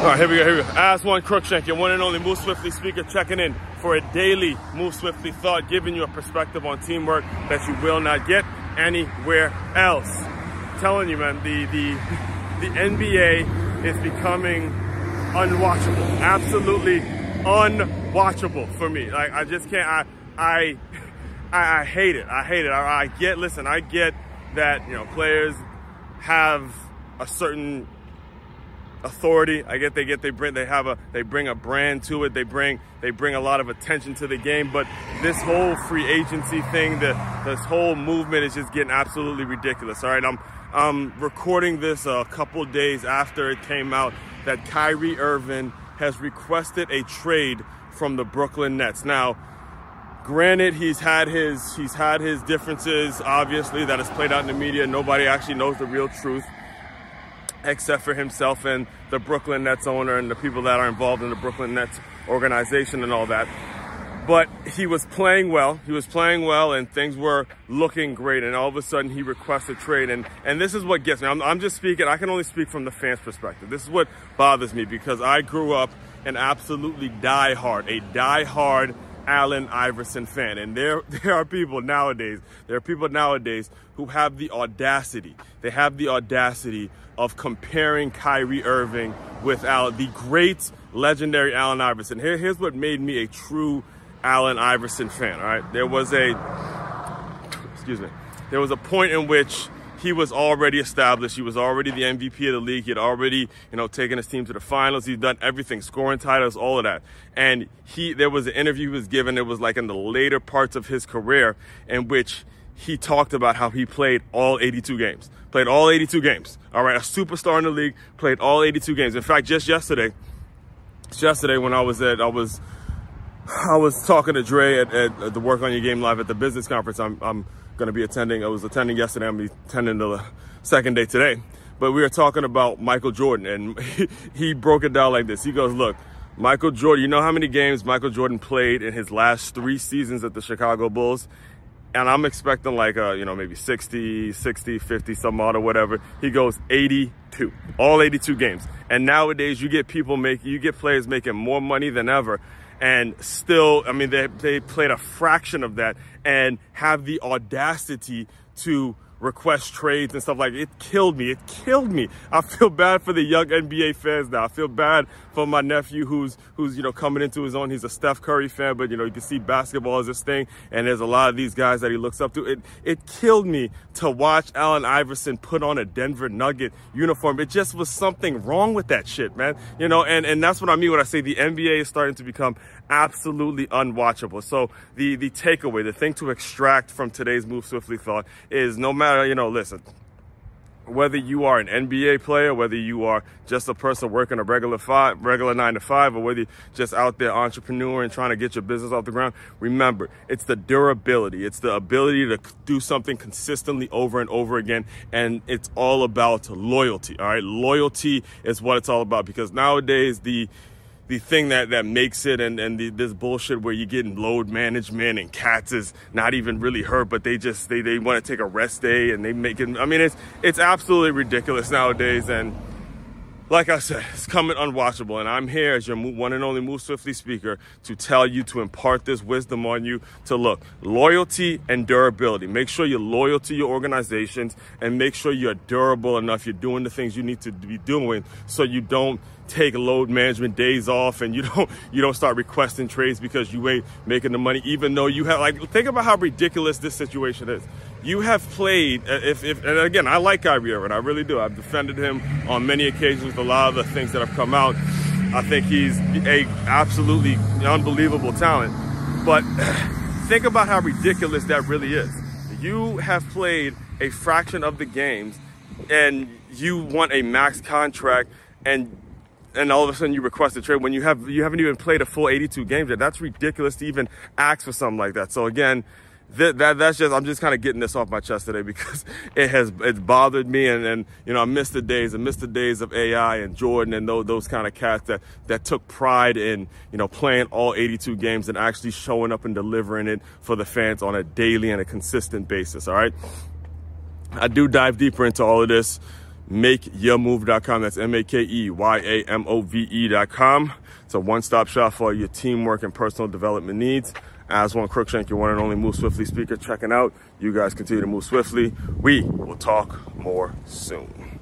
All right, here we go, here we go. Aswan Crookshank, your one and only Move Swiftly speaker checking in for a daily Move Swiftly thought, giving you a perspective on teamwork that you will not get anywhere else. I'm telling you, man, the, the, the NBA is becoming unwatchable. Absolutely unwatchable for me. Like, I just can't, I, I, I, I hate it. I hate it. I, I get, listen, I get that, you know, players have a certain authority. I get they get they bring they have a they bring a brand to it. They bring they bring a lot of attention to the game. But this whole free agency thing, the this whole movement is just getting absolutely ridiculous. All right, I'm I'm recording this a couple days after it came out that Kyrie Irving has requested a trade from the Brooklyn Nets. Now, granted, he's had his he's had his differences. Obviously, that has played out in the media. Nobody actually knows the real truth except for himself and the Brooklyn Nets owner and the people that are involved in the Brooklyn Nets organization and all that. But he was playing well. He was playing well, and things were looking great. And all of a sudden, he requests a trade. And and this is what gets me. I'm, I'm just speaking. I can only speak from the fans' perspective. This is what bothers me because I grew up an absolutely die-hard, a die-hard Allen Iverson fan. And there, there are people nowadays, there are people nowadays who have the audacity, they have the audacity of comparing Kyrie Irving with the great legendary Allen Iverson. Here, here's what made me a true Allen Iverson fan, all right? There was a, excuse me, there was a point in which he was already established. He was already the MVP of the league. He had already, you know, taken his team to the finals. He'd done everything, scoring titles, all of that. And he, there was an interview he was given. It was like in the later parts of his career in which he talked about how he played all 82 games. Played all 82 games. All right, a superstar in the league, played all 82 games. In fact, just yesterday, yesterday when I was at, I was, I was talking to Dre at, at the Work on Your Game Live at the business conference. I'm, I'm going to be attending. I was attending yesterday. I'm going to be attending the second day today. But we were talking about Michael Jordan, and he, he broke it down like this. He goes, look, Michael Jordan, you know how many games Michael Jordan played in his last three seasons at the Chicago Bulls? And I'm expecting like, uh, you know, maybe 60, 60, 50, some odd or whatever. He goes 82, all 82 games. And nowadays you get people make, you get players making more money than ever and still, I mean, they, they played a fraction of that and have the audacity to request trades and stuff like it killed me. It killed me. I feel bad for the young NBA fans now. I feel bad for my nephew who's who's you know coming into his own. He's a Steph Curry fan, but you know you can see basketball is this thing, and there's a lot of these guys that he looks up to. It it killed me to watch Allen Iverson put on a Denver Nugget uniform. It just was something wrong with that shit, man. You know, and and that's what I mean when I say the NBA is starting to become absolutely unwatchable. So the the takeaway, the thing to extract from today's Move Swiftly thought is no matter, you know, listen, whether you are an NBA player, whether you are just a person working a regular five, regular nine to five, or whether you're just out there entrepreneur and trying to get your business off the ground, remember, it's the durability. It's the ability to do something consistently over and over again. And it's all about loyalty. All right. Loyalty is what it's all about because nowadays the, the thing that, that makes it and, and the, this bullshit where you're getting load management and cats is not even really hurt, but they just, they, they want to take a rest day and they make it, I mean, it's, it's absolutely ridiculous nowadays. And like I said, it's coming unwatchable. And I'm here as your one and only Move Swiftly speaker to tell you, to impart this wisdom on you to look, loyalty and durability. Make sure you're loyal to your organizations and make sure you're durable enough. You're doing the things you need to be doing so you don't take load management days off and you don't you don't start requesting trades because you ain't making the money even though you have like think about how ridiculous this situation is you have played uh, if, if and again I like Kyrie Irving I really do I've defended him on many occasions with a lot of the things that have come out I think he's a absolutely unbelievable talent but think about how ridiculous that really is you have played a fraction of the games and you want a max contract and and all of a sudden you request a trade when you have you haven't even played a full 82 games yet. That's ridiculous to even ask for something like that. So again, that, that that's just I'm just kind of getting this off my chest today because it has it's bothered me and and you know I missed the days I missed the days of AI and Jordan and those those kind of cats that that took pride in you know playing all 82 games and actually showing up and delivering it for the fans on a daily and a consistent basis. All right, I do dive deeper into all of this makeyourmove.com. That's M A K E Y A M O V E.com. It's a one stop shop for your teamwork and personal development needs. Aswan Crookshank, your one and only Move Swiftly speaker, checking out. You guys continue to move swiftly. We will talk more soon.